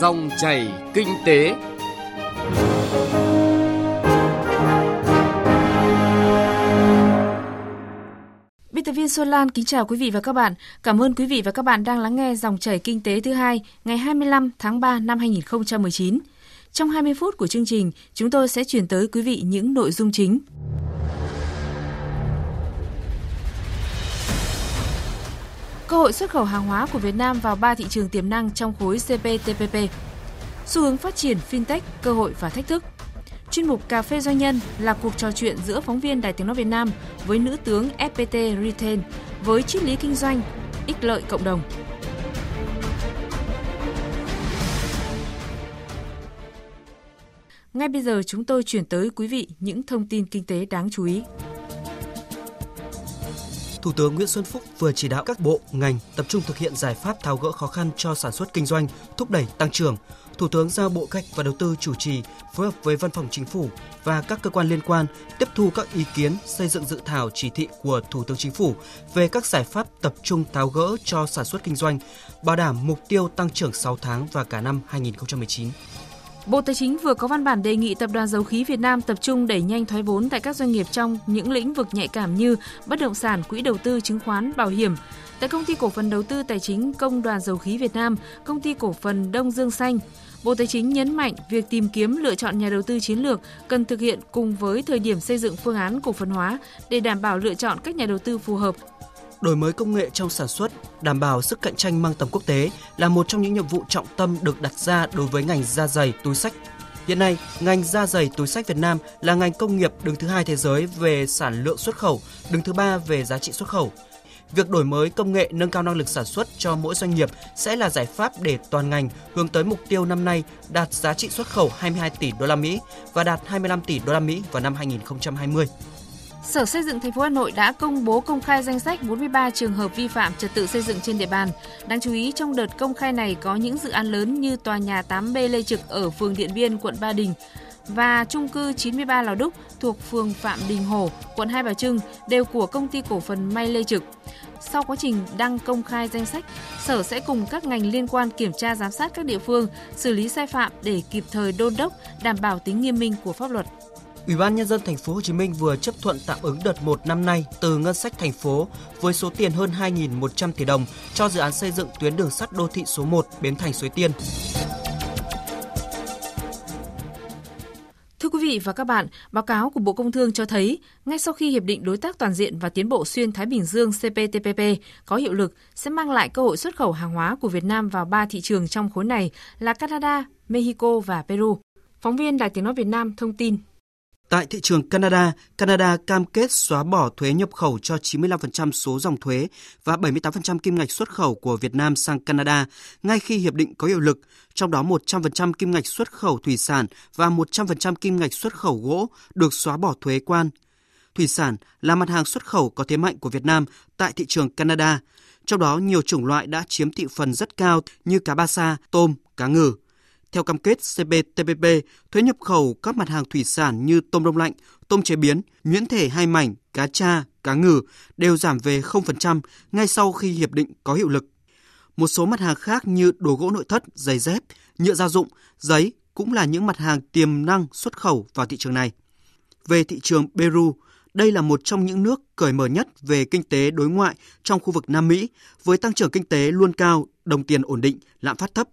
Dòng chảy kinh tế. Biên tập viên Xuân Lan kính chào quý vị và các bạn. Cảm ơn quý vị và các bạn đang lắng nghe dòng chảy kinh tế thứ hai ngày 25 tháng 3 năm 2019. Trong 20 phút của chương trình, chúng tôi sẽ chuyển tới quý vị những nội dung chính. Cơ hội xuất khẩu hàng hóa của Việt Nam vào ba thị trường tiềm năng trong khối CPTPP. Xu hướng phát triển fintech, cơ hội và thách thức. Chuyên mục Cà phê Doanh nhân là cuộc trò chuyện giữa phóng viên Đài Tiếng Nói Việt Nam với nữ tướng FPT Retail với triết lý kinh doanh, ích lợi cộng đồng. Ngay bây giờ chúng tôi chuyển tới quý vị những thông tin kinh tế đáng chú ý. Thủ tướng Nguyễn Xuân Phúc vừa chỉ đạo các bộ, ngành tập trung thực hiện giải pháp tháo gỡ khó khăn cho sản xuất kinh doanh, thúc đẩy tăng trưởng. Thủ tướng giao Bộ Cách và Đầu tư chủ trì phối hợp với Văn phòng Chính phủ và các cơ quan liên quan tiếp thu các ý kiến xây dựng dự thảo chỉ thị của Thủ tướng Chính phủ về các giải pháp tập trung tháo gỡ cho sản xuất kinh doanh, bảo đảm mục tiêu tăng trưởng 6 tháng và cả năm 2019. Bộ Tài chính vừa có văn bản đề nghị Tập đoàn Dầu khí Việt Nam tập trung đẩy nhanh thoái vốn tại các doanh nghiệp trong những lĩnh vực nhạy cảm như bất động sản, quỹ đầu tư, chứng khoán, bảo hiểm. Tại công ty cổ phần đầu tư tài chính Công đoàn Dầu khí Việt Nam, công ty cổ phần Đông Dương Xanh, Bộ Tài chính nhấn mạnh việc tìm kiếm lựa chọn nhà đầu tư chiến lược cần thực hiện cùng với thời điểm xây dựng phương án cổ phần hóa để đảm bảo lựa chọn các nhà đầu tư phù hợp, đổi mới công nghệ trong sản xuất, đảm bảo sức cạnh tranh mang tầm quốc tế là một trong những nhiệm vụ trọng tâm được đặt ra đối với ngành da giày túi sách. Hiện nay, ngành da giày túi sách Việt Nam là ngành công nghiệp đứng thứ hai thế giới về sản lượng xuất khẩu, đứng thứ ba về giá trị xuất khẩu. Việc đổi mới công nghệ nâng cao năng lực sản xuất cho mỗi doanh nghiệp sẽ là giải pháp để toàn ngành hướng tới mục tiêu năm nay đạt giá trị xuất khẩu 22 tỷ đô la Mỹ và đạt 25 tỷ đô la Mỹ vào năm 2020. Sở Xây dựng thành phố Hà Nội đã công bố công khai danh sách 43 trường hợp vi phạm trật tự xây dựng trên địa bàn. Đáng chú ý trong đợt công khai này có những dự án lớn như tòa nhà 8B Lê Trực ở phường Điện Biên, quận Ba Đình và trung cư 93 Lào Đúc thuộc phường Phạm Đình Hồ, quận Hai Bà Trưng đều của công ty cổ phần May Lê Trực. Sau quá trình đăng công khai danh sách, Sở sẽ cùng các ngành liên quan kiểm tra giám sát các địa phương, xử lý sai phạm để kịp thời đôn đốc, đảm bảo tính nghiêm minh của pháp luật. Ủy ban nhân dân thành phố Hồ Chí Minh vừa chấp thuận tạm ứng đợt 1 năm nay từ ngân sách thành phố với số tiền hơn 2.100 tỷ đồng cho dự án xây dựng tuyến đường sắt đô thị số 1 Bến Thành Suối Tiên. Thưa quý vị và các bạn, báo cáo của Bộ Công Thương cho thấy, ngay sau khi Hiệp định Đối tác Toàn diện và Tiến bộ Xuyên Thái Bình Dương CPTPP có hiệu lực, sẽ mang lại cơ hội xuất khẩu hàng hóa của Việt Nam vào ba thị trường trong khối này là Canada, Mexico và Peru. Phóng viên Đài Tiếng Nói Việt Nam thông tin. Tại thị trường Canada, Canada cam kết xóa bỏ thuế nhập khẩu cho 95% số dòng thuế và 78% kim ngạch xuất khẩu của Việt Nam sang Canada ngay khi hiệp định có hiệu lực, trong đó 100% kim ngạch xuất khẩu thủy sản và 100% kim ngạch xuất khẩu gỗ được xóa bỏ thuế quan. Thủy sản là mặt hàng xuất khẩu có thế mạnh của Việt Nam tại thị trường Canada, trong đó nhiều chủng loại đã chiếm thị phần rất cao như cá ba sa, tôm, cá ngừ. Theo cam kết CPTPP, thuế nhập khẩu các mặt hàng thủy sản như tôm đông lạnh, tôm chế biến, nhuyễn thể hai mảnh, cá tra, cá ngừ đều giảm về 0% ngay sau khi hiệp định có hiệu lực. Một số mặt hàng khác như đồ gỗ nội thất, giày dép, nhựa gia dụng, giấy cũng là những mặt hàng tiềm năng xuất khẩu vào thị trường này. Về thị trường Peru, đây là một trong những nước cởi mở nhất về kinh tế đối ngoại trong khu vực Nam Mỹ, với tăng trưởng kinh tế luôn cao, đồng tiền ổn định, lạm phát thấp.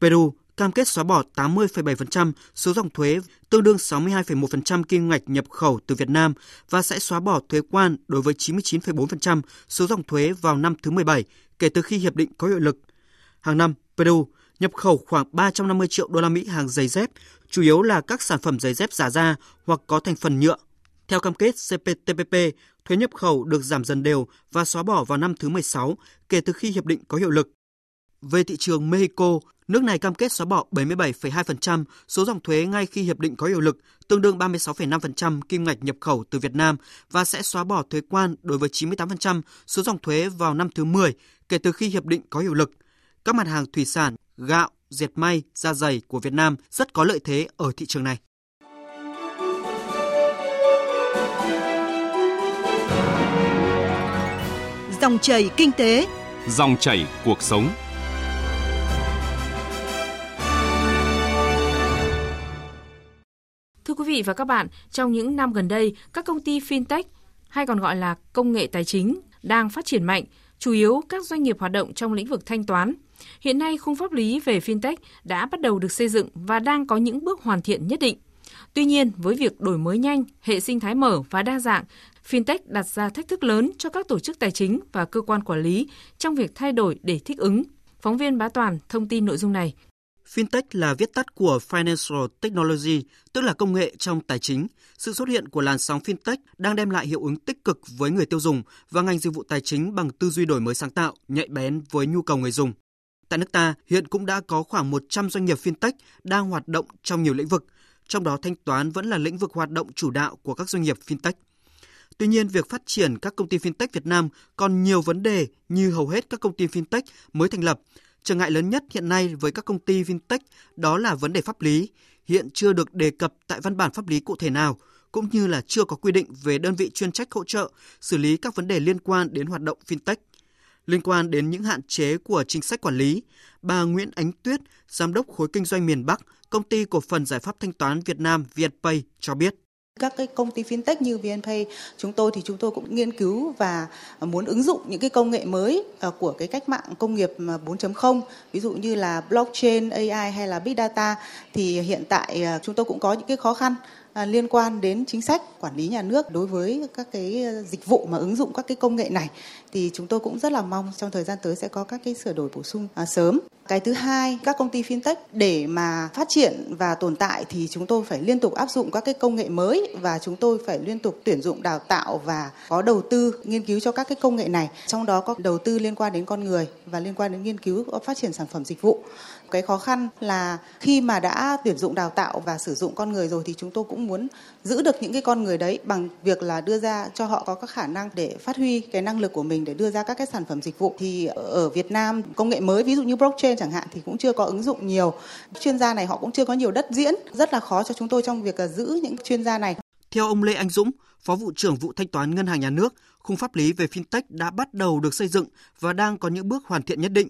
Peru cam kết xóa bỏ 80,7% số dòng thuế tương đương 62,1% kim ngạch nhập khẩu từ Việt Nam và sẽ xóa bỏ thuế quan đối với 99,4% số dòng thuế vào năm thứ 17 kể từ khi hiệp định có hiệu lực. Hàng năm, Peru nhập khẩu khoảng 350 triệu đô la Mỹ hàng giày dép, chủ yếu là các sản phẩm giày dép giả da hoặc có thành phần nhựa. Theo cam kết CPTPP, thuế nhập khẩu được giảm dần đều và xóa bỏ vào năm thứ 16 kể từ khi hiệp định có hiệu lực. Về thị trường Mexico, nước này cam kết xóa bỏ 77,2% số dòng thuế ngay khi hiệp định có hiệu lực, tương đương 36,5% kim ngạch nhập khẩu từ Việt Nam và sẽ xóa bỏ thuế quan đối với 98% số dòng thuế vào năm thứ 10 kể từ khi hiệp định có hiệu lực. Các mặt hàng thủy sản, gạo, dệt may, da dày của Việt Nam rất có lợi thế ở thị trường này. Dòng chảy kinh tế, dòng chảy cuộc sống. Vị và các bạn, trong những năm gần đây, các công ty fintech hay còn gọi là công nghệ tài chính đang phát triển mạnh, chủ yếu các doanh nghiệp hoạt động trong lĩnh vực thanh toán. Hiện nay, khung pháp lý về fintech đã bắt đầu được xây dựng và đang có những bước hoàn thiện nhất định. Tuy nhiên, với việc đổi mới nhanh, hệ sinh thái mở và đa dạng, fintech đặt ra thách thức lớn cho các tổ chức tài chính và cơ quan quản lý trong việc thay đổi để thích ứng. Phóng viên Bá Toàn thông tin nội dung này. Fintech là viết tắt của Financial Technology, tức là công nghệ trong tài chính. Sự xuất hiện của làn sóng fintech đang đem lại hiệu ứng tích cực với người tiêu dùng và ngành dịch vụ tài chính bằng tư duy đổi mới sáng tạo, nhạy bén với nhu cầu người dùng. Tại nước ta, hiện cũng đã có khoảng 100 doanh nghiệp fintech đang hoạt động trong nhiều lĩnh vực, trong đó thanh toán vẫn là lĩnh vực hoạt động chủ đạo của các doanh nghiệp fintech. Tuy nhiên, việc phát triển các công ty fintech Việt Nam còn nhiều vấn đề như hầu hết các công ty fintech mới thành lập. Trở ngại lớn nhất hiện nay với các công ty fintech đó là vấn đề pháp lý, hiện chưa được đề cập tại văn bản pháp lý cụ thể nào, cũng như là chưa có quy định về đơn vị chuyên trách hỗ trợ xử lý các vấn đề liên quan đến hoạt động fintech. Liên quan đến những hạn chế của chính sách quản lý, bà Nguyễn Ánh Tuyết, Giám đốc khối kinh doanh miền Bắc, Công ty Cổ phần Giải pháp Thanh toán Việt Nam Vietpay cho biết các cái công ty fintech như VNPay chúng tôi thì chúng tôi cũng nghiên cứu và muốn ứng dụng những cái công nghệ mới à, của cái cách mạng công nghiệp à, 4.0 ví dụ như là blockchain, AI hay là big data thì hiện tại à, chúng tôi cũng có những cái khó khăn liên quan đến chính sách quản lý nhà nước đối với các cái dịch vụ mà ứng dụng các cái công nghệ này thì chúng tôi cũng rất là mong trong thời gian tới sẽ có các cái sửa đổi bổ sung à, sớm. Cái thứ hai, các công ty fintech để mà phát triển và tồn tại thì chúng tôi phải liên tục áp dụng các cái công nghệ mới và chúng tôi phải liên tục tuyển dụng đào tạo và có đầu tư nghiên cứu cho các cái công nghệ này. Trong đó có đầu tư liên quan đến con người và liên quan đến nghiên cứu ờ, phát triển sản phẩm dịch vụ. Cái khó khăn là khi mà đã tuyển dụng đào tạo và sử dụng con người rồi thì chúng tôi cũng muốn giữ được những cái con người đấy bằng việc là đưa ra cho họ có các khả năng để phát huy cái năng lực của mình để đưa ra các cái sản phẩm dịch vụ thì ở Việt Nam công nghệ mới ví dụ như blockchain chẳng hạn thì cũng chưa có ứng dụng nhiều. Chuyên gia này họ cũng chưa có nhiều đất diễn, rất là khó cho chúng tôi trong việc à, giữ những chuyên gia này. Theo ông Lê Anh Dũng, Phó vụ trưởng vụ thanh toán Ngân hàng Nhà nước, khung pháp lý về fintech đã bắt đầu được xây dựng và đang có những bước hoàn thiện nhất định.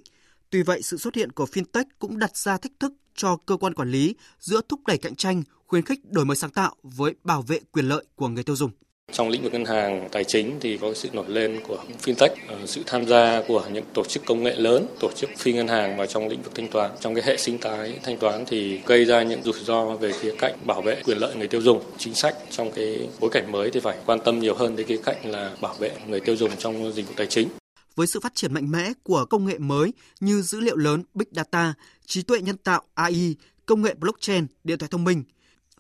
Tuy vậy, sự xuất hiện của fintech cũng đặt ra thách thức cho cơ quan quản lý giữa thúc đẩy cạnh tranh, khuyến khích đổi mới sáng tạo với bảo vệ quyền lợi của người tiêu dùng. Trong lĩnh vực ngân hàng tài chính thì có sự nổi lên của fintech, ờ, sự tham gia của những tổ chức công nghệ lớn, tổ chức phi ngân hàng vào trong lĩnh vực thanh toán. Trong cái hệ sinh thái thanh toán thì gây ra những rủi ro về khía cạnh bảo vệ quyền lợi người tiêu dùng. Chính sách trong cái bối cảnh mới thì phải quan tâm nhiều hơn đến cái cạnh là bảo vệ người tiêu dùng trong dịch vụ tài chính với sự phát triển mạnh mẽ của công nghệ mới như dữ liệu lớn, big data, trí tuệ nhân tạo AI, công nghệ blockchain, điện thoại thông minh,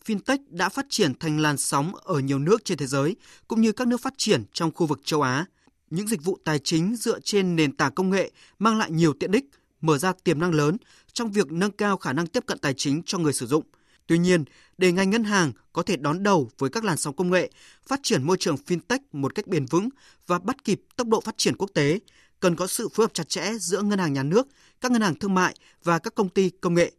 fintech đã phát triển thành làn sóng ở nhiều nước trên thế giới cũng như các nước phát triển trong khu vực châu Á. Những dịch vụ tài chính dựa trên nền tảng công nghệ mang lại nhiều tiện ích, mở ra tiềm năng lớn trong việc nâng cao khả năng tiếp cận tài chính cho người sử dụng – Tuy nhiên, để ngành ngân hàng có thể đón đầu với các làn sóng công nghệ, phát triển môi trường fintech một cách bền vững và bắt kịp tốc độ phát triển quốc tế, cần có sự phối hợp chặt chẽ giữa ngân hàng nhà nước, các ngân hàng thương mại và các công ty công nghệ.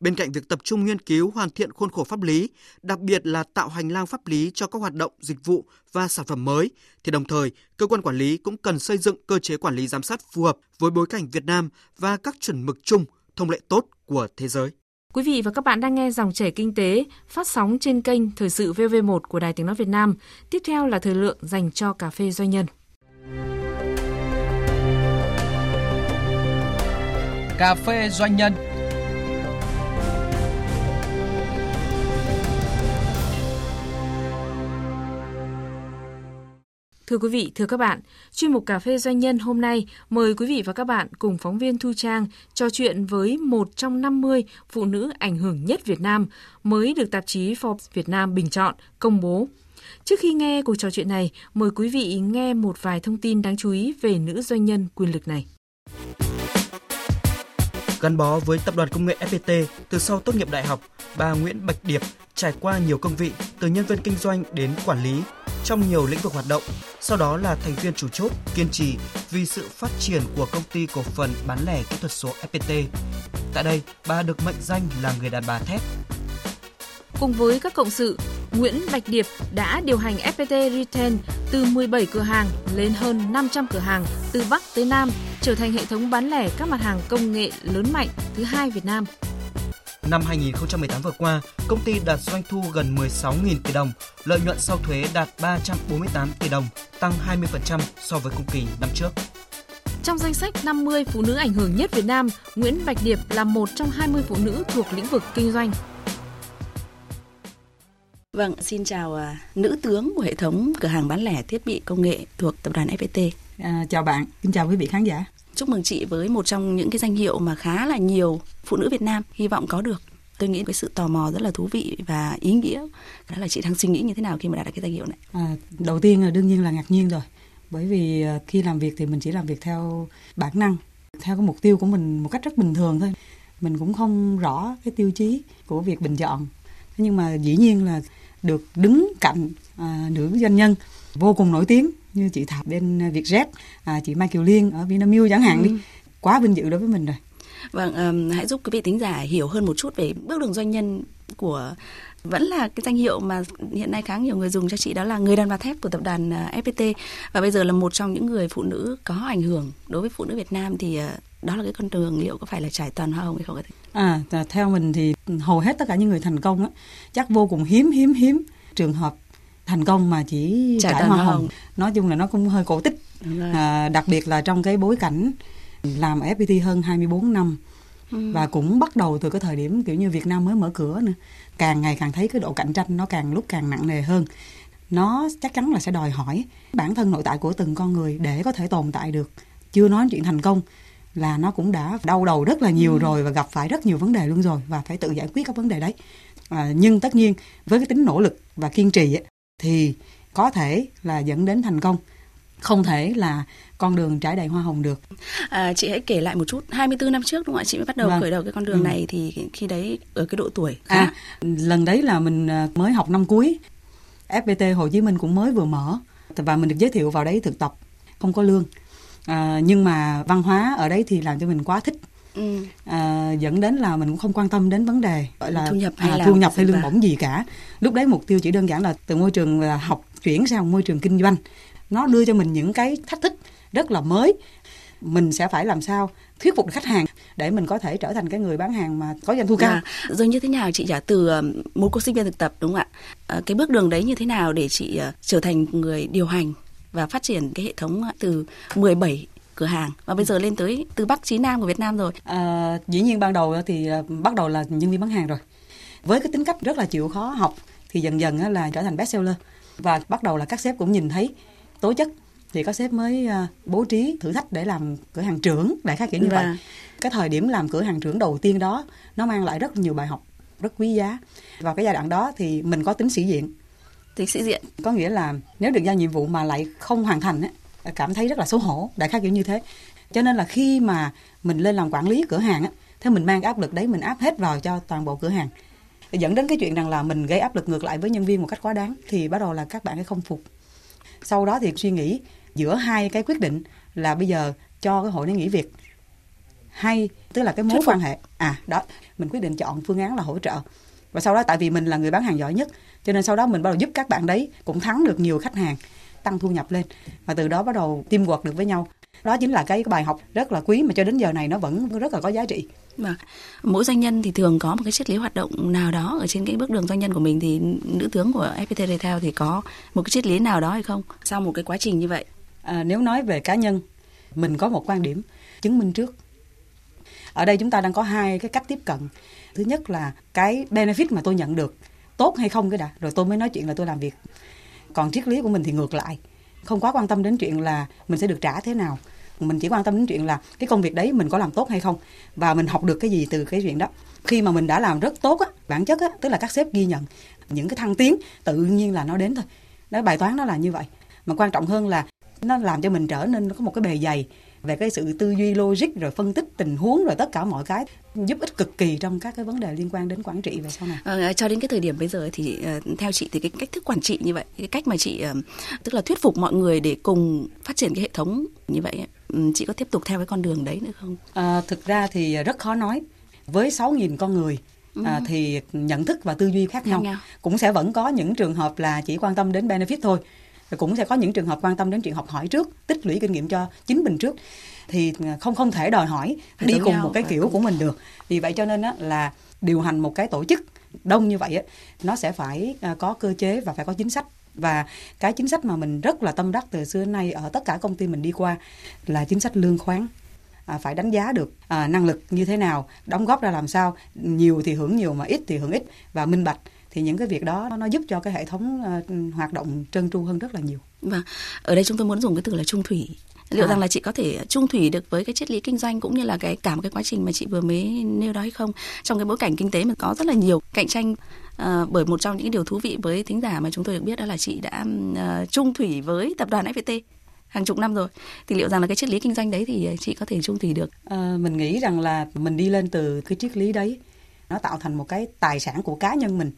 Bên cạnh việc tập trung nghiên cứu hoàn thiện khuôn khổ pháp lý, đặc biệt là tạo hành lang pháp lý cho các hoạt động, dịch vụ và sản phẩm mới, thì đồng thời cơ quan quản lý cũng cần xây dựng cơ chế quản lý giám sát phù hợp với bối cảnh Việt Nam và các chuẩn mực chung, thông lệ tốt của thế giới. Quý vị và các bạn đang nghe dòng chảy kinh tế phát sóng trên kênh Thời sự VV1 của Đài Tiếng Nói Việt Nam. Tiếp theo là thời lượng dành cho cà phê doanh nhân. Cà phê doanh nhân Thưa quý vị, thưa các bạn, chuyên mục Cà phê Doanh nhân hôm nay mời quý vị và các bạn cùng phóng viên Thu Trang trò chuyện với một trong 50 phụ nữ ảnh hưởng nhất Việt Nam mới được tạp chí Forbes Việt Nam bình chọn, công bố. Trước khi nghe cuộc trò chuyện này, mời quý vị nghe một vài thông tin đáng chú ý về nữ doanh nhân quyền lực này. Gắn bó với tập đoàn công nghệ FPT từ sau tốt nghiệp đại học, bà Nguyễn Bạch Điệp trải qua nhiều công vị từ nhân viên kinh doanh đến quản lý trong nhiều lĩnh vực hoạt động, sau đó là thành viên chủ chốt kiên trì vì sự phát triển của công ty cổ phần bán lẻ kỹ thuật số FPT. Tại đây, bà được mệnh danh là người đàn bà thép. Cùng với các cộng sự, Nguyễn Bạch Điệp đã điều hành FPT Retail từ 17 cửa hàng lên hơn 500 cửa hàng từ Bắc tới Nam, trở thành hệ thống bán lẻ các mặt hàng công nghệ lớn mạnh thứ hai Việt Nam. Năm 2018 vừa qua, công ty đạt doanh thu gần 16.000 tỷ đồng, lợi nhuận sau thuế đạt 348 tỷ đồng, tăng 20% so với cùng kỳ năm trước. Trong danh sách 50 phụ nữ ảnh hưởng nhất Việt Nam, Nguyễn Bạch Điệp là một trong 20 phụ nữ thuộc lĩnh vực kinh doanh. Vâng, xin chào uh, nữ tướng của hệ thống cửa hàng bán lẻ thiết bị công nghệ thuộc tập đoàn FPT. À, chào bạn, xin chào quý vị khán giả. Chúc mừng chị với một trong những cái danh hiệu mà khá là nhiều phụ nữ Việt Nam hy vọng có được. Tôi nghĩ cái sự tò mò rất là thú vị và ý nghĩa. Đó là chị đang suy nghĩ như thế nào khi mà đạt được cái danh hiệu này? À, đầu tiên là đương nhiên là ngạc nhiên rồi. Bởi vì à, khi làm việc thì mình chỉ làm việc theo bản năng, theo cái mục tiêu của mình một cách rất bình thường thôi. Mình cũng không rõ cái tiêu chí của việc bình chọn. Nhưng mà dĩ nhiên là được đứng cạnh à, nữ doanh nhân vô cùng nổi tiếng như chị Thảo bên Vietjet, à, chị Mai Kiều Liên ở Vinamilk chẳng hạn ừ. đi. Quá vinh dự đối với mình rồi. Vâng, um, hãy giúp quý vị tính giả hiểu hơn một chút về bước đường doanh nhân của vẫn là cái danh hiệu mà hiện nay khá nhiều người dùng cho chị đó là người đàn bà thép của tập đoàn à, FPT và bây giờ là một trong những người phụ nữ có ảnh hưởng đối với phụ nữ Việt Nam thì à, đó là cái con đường liệu có phải là trải toàn hoa hồng hay không? À, theo mình thì hầu hết tất cả những người thành công á, chắc vô cùng hiếm hiếm hiếm trường hợp thành công mà chỉ trải, hoa hồng. hồng. Nói chung là nó cũng hơi cổ tích. À, đặc biệt là trong cái bối cảnh làm FPT hơn 24 năm ừ. và cũng bắt đầu từ cái thời điểm kiểu như Việt Nam mới mở cửa nữa càng ngày càng thấy cái độ cạnh tranh nó càng lúc càng nặng nề hơn nó chắc chắn là sẽ đòi hỏi bản thân nội tại của từng con người để có thể tồn tại được chưa nói chuyện thành công là nó cũng đã đau đầu rất là nhiều ừ. rồi và gặp phải rất nhiều vấn đề luôn rồi và phải tự giải quyết các vấn đề đấy à, nhưng tất nhiên với cái tính nỗ lực và kiên trì ấy, thì có thể là dẫn đến thành công không thể là con đường trái đầy hoa hồng được. À, chị hãy kể lại một chút 24 năm trước đúng không ạ? Chị mới bắt đầu vâng. khởi đầu cái con đường ừ. này thì khi đấy ở cái độ tuổi khá. À, lần đấy là mình à, mới học năm cuối. FPT Hồ Chí Minh cũng mới vừa mở và mình được giới thiệu vào đấy thực tập không có lương. À, nhưng mà văn hóa ở đấy thì làm cho mình quá thích. Ừ. À, dẫn đến là mình cũng không quan tâm đến vấn đề gọi là thu nhập hay, à, thu nhập hay lương bổng gì cả lúc đấy mục tiêu chỉ đơn giản là từ môi trường à, học chuyển sang môi trường kinh doanh nó đưa cho mình những cái thách thức rất là mới mình sẽ phải làm sao thuyết phục được khách hàng để mình có thể trở thành cái người bán hàng mà có doanh thu cao. À, rồi như thế nào chị trả từ một cô sinh viên thực tập đúng không ạ? À, cái bước đường đấy như thế nào để chị uh, trở thành người điều hành và phát triển cái hệ thống từ 17 cửa hàng. Và bây giờ lên tới từ Bắc chí Nam của Việt Nam rồi. À, dĩ nhiên ban đầu thì bắt đầu là nhân viên bán hàng rồi. Với cái tính cách rất là chịu khó học thì dần dần là trở thành bestseller. Và bắt đầu là các sếp cũng nhìn thấy tố chất thì các sếp mới à, bố trí thử thách để làm cửa hàng trưởng đại khái kiểu như vậy. Cái thời điểm làm cửa hàng trưởng đầu tiên đó nó mang lại rất nhiều bài học rất quý giá. Vào cái giai đoạn đó thì mình có tính sĩ diện. Tính sĩ diện. Có nghĩa là nếu được giao nhiệm vụ mà lại không hoàn thành ấy, cảm thấy rất là xấu hổ đại khái kiểu như thế. Cho nên là khi mà mình lên làm quản lý cửa hàng á thế mình mang áp lực đấy mình áp hết vào cho toàn bộ cửa hàng. Dẫn đến cái chuyện rằng là mình gây áp lực ngược lại với nhân viên một cách quá đáng thì bắt đầu là các bạn ấy không phục. Sau đó thì suy nghĩ giữa hai cái quyết định là bây giờ cho cái hội này nghỉ việc hay tức là cái mối quan hệ. À đó mình quyết định chọn phương án là hỗ trợ. Và sau đó tại vì mình là người bán hàng giỏi nhất cho nên sau đó mình bắt đầu giúp các bạn đấy cũng thắng được nhiều khách hàng tăng thu nhập lên và từ đó bắt đầu teamwork được với nhau đó chính là cái bài học rất là quý mà cho đến giờ này nó vẫn rất là có giá trị Vâng. Mỗi doanh nhân thì thường có một cái triết lý hoạt động nào đó ở trên cái bước đường doanh nhân của mình thì nữ tướng của FPT Retail thì có một cái triết lý nào đó hay không sau một cái quá trình như vậy? À, nếu nói về cá nhân, mình có một quan điểm chứng minh trước. Ở đây chúng ta đang có hai cái cách tiếp cận. Thứ nhất là cái benefit mà tôi nhận được tốt hay không cái đã, rồi tôi mới nói chuyện là tôi làm việc. Còn triết lý của mình thì ngược lại, không quá quan tâm đến chuyện là mình sẽ được trả thế nào. Mình chỉ quan tâm đến chuyện là cái công việc đấy mình có làm tốt hay không. Và mình học được cái gì từ cái chuyện đó. Khi mà mình đã làm rất tốt á bản chất á tức là các sếp ghi nhận những cái thăng tiến tự nhiên là nó đến thôi. Đó bài toán nó là như vậy. Mà quan trọng hơn là nó làm cho mình trở nên có một cái bề dày về cái sự tư duy logic rồi phân tích tình huống rồi tất cả mọi cái giúp ích cực kỳ trong các cái vấn đề liên quan đến quản trị về sau này. À, cho đến cái thời điểm bây giờ thì uh, theo chị thì cái cách thức quản trị như vậy, cái cách mà chị uh, tức là thuyết phục mọi người để cùng phát triển cái hệ thống như vậy, um, chị có tiếp tục theo cái con đường đấy nữa không? À, thực ra thì rất khó nói. Với 6.000 con người à, thì nhận thức và tư duy khác, khác nhau. nhau cũng sẽ vẫn có những trường hợp là chỉ quan tâm đến benefit thôi cũng sẽ có những trường hợp quan tâm đến chuyện học hỏi trước tích lũy kinh nghiệm cho chính mình trước. Thì không không thể đòi hỏi phải đi cùng nhau, một cái kiểu cùng... của mình được. Vì vậy cho nên á, là điều hành một cái tổ chức đông như vậy á, nó sẽ phải à, có cơ chế và phải có chính sách. Và cái chính sách mà mình rất là tâm đắc từ xưa đến nay ở tất cả công ty mình đi qua là chính sách lương khoán. À, phải đánh giá được à, năng lực như thế nào đóng góp ra làm sao. Nhiều thì hưởng nhiều mà ít thì hưởng ít. Và minh bạch thì những cái việc đó nó giúp cho cái hệ thống uh, hoạt động trơn tru hơn rất là nhiều. Và ở đây chúng tôi muốn dùng cái từ là trung thủy. Liệu à. rằng là chị có thể trung thủy được với cái triết lý kinh doanh cũng như là cái cả một cái quá trình mà chị vừa mới nêu đó hay không? Trong cái bối cảnh kinh tế mà có rất là nhiều cạnh tranh uh, bởi một trong những điều thú vị với thính giả mà chúng tôi được biết đó là chị đã uh, trung thủy với tập đoàn FPT hàng chục năm rồi. Thì liệu rằng là cái triết lý kinh doanh đấy thì chị có thể trung thủy được? À, mình nghĩ rằng là mình đi lên từ cái triết lý đấy nó tạo thành một cái tài sản của cá nhân mình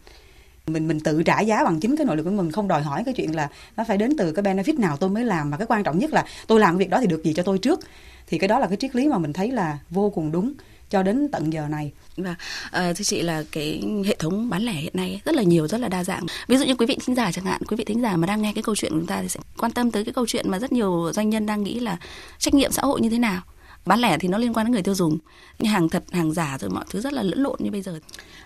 mình mình tự trả giá bằng chính cái nội lực của mình không đòi hỏi cái chuyện là nó phải đến từ cái benefit nào tôi mới làm mà cái quan trọng nhất là tôi làm việc đó thì được gì cho tôi trước thì cái đó là cái triết lý mà mình thấy là vô cùng đúng cho đến tận giờ này. Và à, thưa chị là cái hệ thống bán lẻ hiện nay rất là nhiều, rất là đa dạng. Ví dụ như quý vị thính giả chẳng hạn, quý vị thính giả mà đang nghe cái câu chuyện của chúng ta thì sẽ quan tâm tới cái câu chuyện mà rất nhiều doanh nhân đang nghĩ là trách nhiệm xã hội như thế nào bán lẻ thì nó liên quan đến người tiêu dùng. Nhưng hàng thật hàng giả rồi mọi thứ rất là lẫn lộn như bây giờ.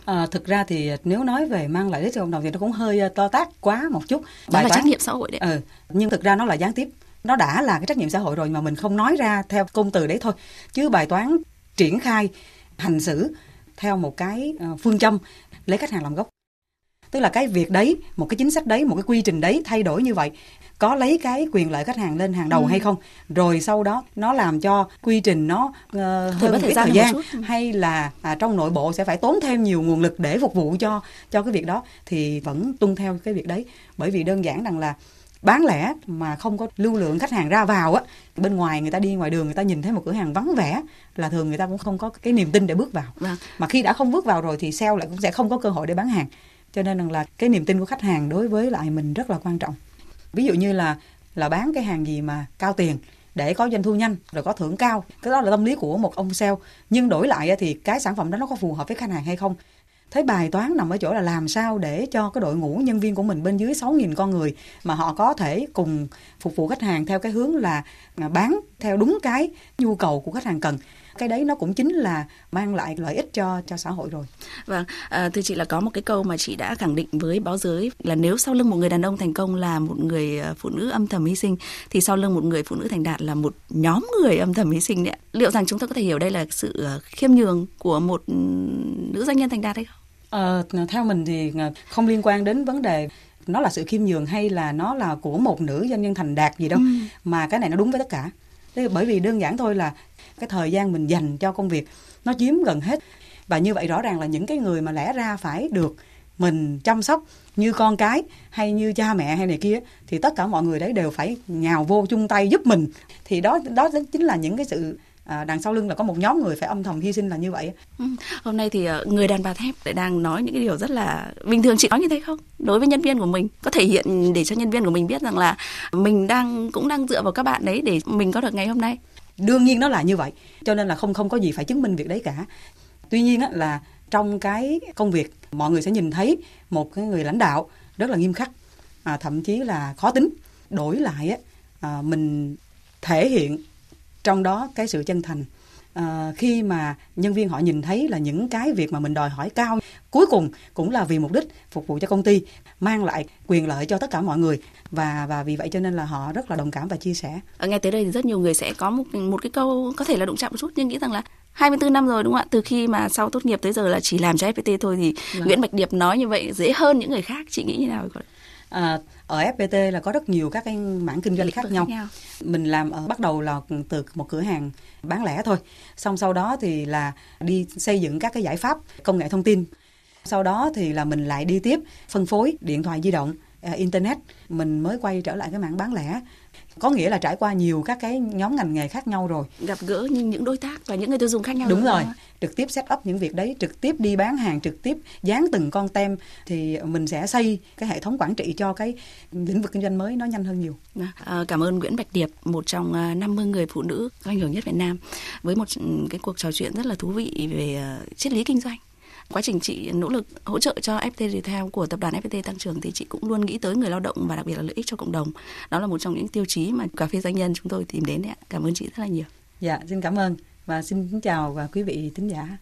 À, thực ra thì nếu nói về mang lại lợi cho cộng đồng thì nó cũng hơi ờ, to tát quá một chút. Đó Bài là toán. trách nhiệm xã hội đấy. Ừ, nhưng thực ra nó là gián tiếp. Nó đã là cái trách nhiệm xã hội rồi mà mình không nói ra theo công từ đấy thôi. Chứ bài toán triển khai hành xử theo một cái ờ, phương châm lấy khách hàng làm gốc tức là cái việc đấy một cái chính sách đấy một cái quy trình đấy thay đổi như vậy có lấy cái quyền lợi khách hàng lên hàng đầu ừ. hay không? Rồi sau đó nó làm cho quy trình nó uh, hơn thời gian, thời gian. hay là à, trong nội bộ sẽ phải tốn thêm nhiều nguồn lực để phục vụ cho cho cái việc đó thì vẫn tuân theo cái việc đấy. Bởi vì đơn giản rằng là bán lẻ mà không có lưu lượng khách hàng ra vào á bên ngoài người ta đi ngoài đường người ta nhìn thấy một cửa hàng vắng vẻ là thường người ta cũng không có cái niềm tin để bước vào. À. mà khi đã không bước vào rồi thì sale lại cũng sẽ không có cơ hội để bán hàng cho nên là cái niềm tin của khách hàng đối với lại mình rất là quan trọng. Ví dụ như là là bán cái hàng gì mà cao tiền để có doanh thu nhanh, rồi có thưởng cao, cái đó là tâm lý của một ông sale. Nhưng đổi lại thì cái sản phẩm đó nó có phù hợp với khách hàng hay không? Thấy bài toán nằm ở chỗ là làm sao để cho cái đội ngũ nhân viên của mình bên dưới 6.000 con người mà họ có thể cùng phục vụ khách hàng theo cái hướng là à, bán theo đúng cái nhu cầu của khách hàng cần cái đấy nó cũng chính là mang lại lợi ích cho cho xã hội rồi. Vâng, à, thưa chị là có một cái câu mà chị đã khẳng định với báo giới là nếu sau lưng một người đàn ông thành công là một người à, phụ nữ âm thầm hy sinh thì sau lưng một người phụ nữ thành đạt là một nhóm người âm thầm hy sinh đấy. Liệu rằng chúng ta có thể hiểu đây là sự à, khiêm nhường của một nữ doanh nhân thành đạt hay không? Ờ, theo mình thì à, không liên quan đến vấn đề nó là sự khiêm nhường hay là nó là của một nữ doanh nhân thành đạt gì đâu ừ. mà cái này nó đúng với tất cả bởi vì đơn giản thôi là cái thời gian mình dành cho công việc nó chiếm gần hết và như vậy rõ ràng là những cái người mà lẽ ra phải được mình chăm sóc như con cái hay như cha mẹ hay này kia thì tất cả mọi người đấy đều phải nhào vô chung tay giúp mình thì đó đó chính là những cái sự à, đằng sau lưng là có một nhóm người phải âm thầm hy sinh là như vậy. Ừ. Hôm nay thì ờ, người đàn bà thép lại đang nói những cái điều rất là bình thường chị nói như thế không? Đối với nhân viên của mình có thể hiện để cho nhân viên của mình biết rằng là mình đang cũng đang dựa vào các bạn đấy để mình có được ngày hôm nay đương nhiên nó là như vậy cho nên là không không có gì phải chứng minh việc đấy cả. Tuy nhiên á, là trong cái công việc mọi người sẽ nhìn thấy một cái người lãnh đạo rất là nghiêm khắc à, thậm chí là khó tính. Đổi lại á, à, mình thể hiện trong đó cái sự chân thành à, khi mà nhân viên họ nhìn thấy là những cái việc mà mình đòi hỏi cao cuối cùng cũng là vì mục đích phục vụ cho công ty mang lại quyền lợi cho tất cả mọi người và và vì vậy cho nên là họ rất là đồng cảm và chia sẻ. Ở nghe tới đây thì rất nhiều người sẽ có một một cái câu có thể là đụng chạm một chút nhưng nghĩ rằng là 24 năm rồi đúng không ạ? Từ khi mà sau tốt nghiệp tới giờ là chỉ làm cho FPT thôi thì vâng. Nguyễn Bạch Điệp nói như vậy dễ hơn những người khác. Chị nghĩ như nào? À, ở FPT là có rất nhiều các cái mảng kinh doanh khác nhau. nhau. Mình làm ở bắt đầu là từ một cửa hàng bán lẻ thôi. Xong sau đó thì là đi xây dựng các cái giải pháp công nghệ thông tin. Sau đó thì là mình lại đi tiếp phân phối điện thoại di động, internet. Mình mới quay trở lại cái mảng bán lẻ. Có nghĩa là trải qua nhiều các cái nhóm ngành nghề khác nhau rồi. Gặp gỡ những đối tác và những người tiêu dùng khác nhau đúng rồi. đó. trực tiếp set up những việc đấy trực tiếp đi bán hàng trực tiếp dán từng con tem thì mình sẽ xây cái hệ thống quản trị cho cái lĩnh vực kinh doanh mới nó nhanh hơn nhiều. À, cảm ơn Nguyễn Bạch Điệp một trong 50 à, người phụ nữ có ảnh hưởng nhất Việt Nam với một cái cuộc trò chuyện rất là thú vị về à, triết lý kinh doanh quá trình chị nỗ lực hỗ trợ cho FPT Retail của tập đoàn FPT tăng trưởng thì chị cũng luôn nghĩ tới người lao động và đặc biệt là lợi ích cho cộng đồng. Đó là một trong những tiêu chí mà cà phê doanh nhân chúng tôi tìm đến đấy ạ. Cảm ơn chị rất là nhiều. Dạ, xin cảm ơn và xin chào và quý vị thính giả.